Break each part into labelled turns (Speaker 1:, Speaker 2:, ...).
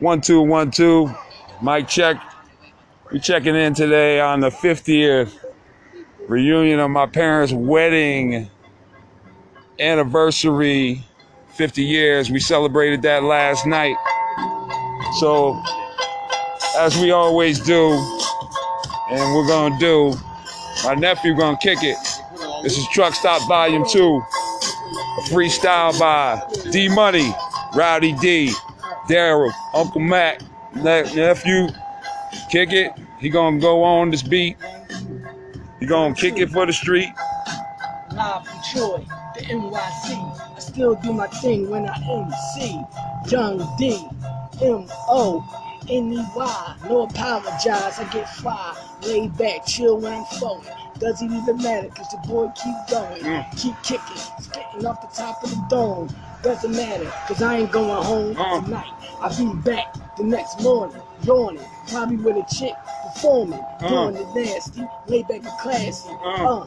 Speaker 1: One two one two, mic check. We checking in today on the 50th reunion of my parents' wedding anniversary. 50 years. We celebrated that last night. So, as we always do, and we're gonna do, my nephew gonna kick it. This is Truck Stop Volume 2. A freestyle by D Money, Rowdy D, Daryl, Uncle Mac, ne- nephew, kick it. He gonna go on this beat. He gonna kick it for the street.
Speaker 2: Live from Troy, the NYC. I still do my thing when I MC. Young D, M O, N E Y. No apologize, I get fly. Laid back, chill when I'm flowing. Doesn't even matter, cause the boy keep going.
Speaker 1: Mm.
Speaker 2: Keep kicking, spitting off the top of the dome. Doesn't matter, cause I ain't going home
Speaker 1: Uh.
Speaker 2: tonight. I'll be back the next morning, yawning. Probably with a chick performing,
Speaker 1: Uh.
Speaker 2: doing the nasty, laid back and classy.
Speaker 1: Uh.
Speaker 2: uh.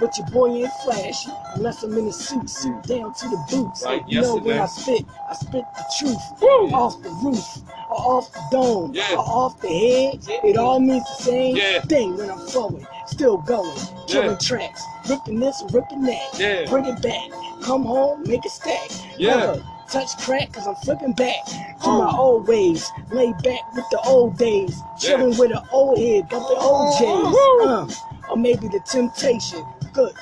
Speaker 2: But your boy ain't flashy unless I'm in a suit, suit down to the boots.
Speaker 1: Like
Speaker 2: you know when. I spit, I spit the truth.
Speaker 1: Woo!
Speaker 2: Off the roof, or off the dome,
Speaker 1: Yeah.
Speaker 2: or off the head. It all means the same
Speaker 1: Yeah.
Speaker 2: thing when I'm flowing. Still going, killing
Speaker 1: Yeah.
Speaker 2: tracks, ripping this, ripping that.
Speaker 1: Yeah.
Speaker 2: Bring it back, come home, make a stack.
Speaker 1: Yeah.
Speaker 2: Never touch crack, cause I'm flipping back to
Speaker 1: Oh.
Speaker 2: my old ways. Lay back with the old days, chilling with an old head, bumping O'Jays.
Speaker 1: Woo!
Speaker 2: Uh, or maybe the temptation. Good,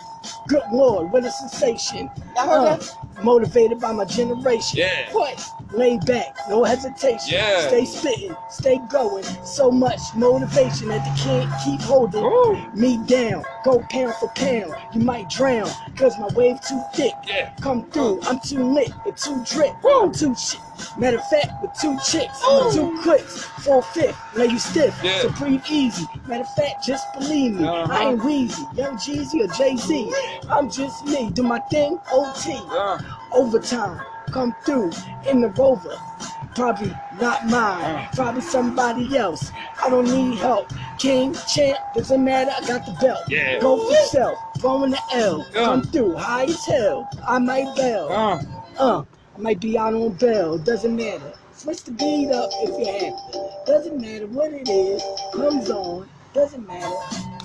Speaker 2: good lord, what a sensation. Uh, motivated by my generation.
Speaker 1: Yeah.
Speaker 2: What? Lay back, no hesitation.
Speaker 1: Yeah.
Speaker 2: Stay spitting, stay going. So much motivation that they can't keep holding
Speaker 1: Woo!
Speaker 2: me down. Go pound for pound, you might drown. Cause my wave too thick.
Speaker 1: Yeah.
Speaker 2: Come through, I'm too lit, and too drip.
Speaker 1: Woo.
Speaker 2: I'm too shit. Matter of fact, with two chicks,
Speaker 1: Ooh.
Speaker 2: two clicks, four fifth, lay you stiff.
Speaker 1: Yeah.
Speaker 2: So breathe easy. Matter of fact, just believe me.
Speaker 1: Uh-huh.
Speaker 2: I ain't Weezy, Young Jeezy, or Jay Z. I'm just me. Do my thing, OT.
Speaker 1: Uh,
Speaker 2: Overtime, come through in the rover. Probably not mine,
Speaker 1: Uh.
Speaker 2: probably somebody else. I don't need help. King, champ, doesn't matter, I got the belt.
Speaker 1: Yeah.
Speaker 2: Go for yourself, throwing the L.
Speaker 1: Yeah.
Speaker 2: Come through, high as hell. I might bail.
Speaker 1: uh,
Speaker 2: Uh, I might be out on bail, doesn't matter. Switch the beat up if you have to. Doesn't matter what it is, comes on, doesn't matter.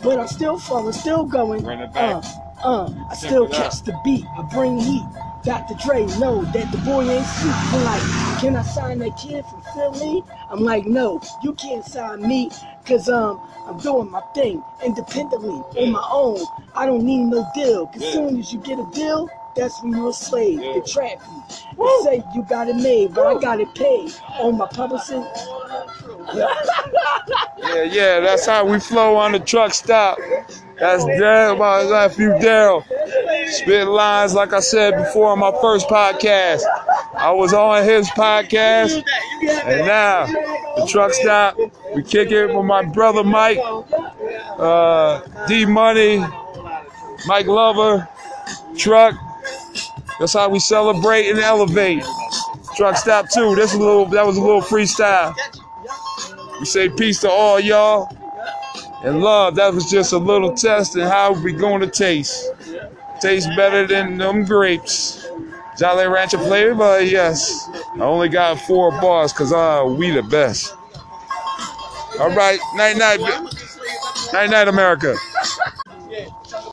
Speaker 2: But I'm still flowing, still going.
Speaker 1: It back.
Speaker 2: Uh, uh, I still
Speaker 1: it out.
Speaker 2: catch the beat, I bring heat. Dr. Dre know that the boy ain't sweet. I'm like, can I sign that kid from Philly? I'm like, no, you can't sign me, cause um, I'm doing my thing independently on my own. I don't need no deal. Cause
Speaker 1: Yeah.
Speaker 2: soon as you get a deal, that's when you're a slave.
Speaker 1: Yeah.
Speaker 2: They trap you. They say you got it made, but I got it paid. On my publishing.
Speaker 1: yeah, yeah, that's how we flow on the truck stop. That's Daryl, my you Daryl. Spit lines, like I said before on my first podcast. I was on his podcast, and now the truck stop. We kick it with my brother Mike, uh, D Money, Mike Lover, Truck. That's how we celebrate and elevate. Truck stop too. This a little. That was a little freestyle. We say peace to all y'all and love. That was just a little test and how we going to taste. Taste better than them grapes. Jolly Rancher flavor, but yes, I only got four bars because uh, we the best. All right, night night, night night, America.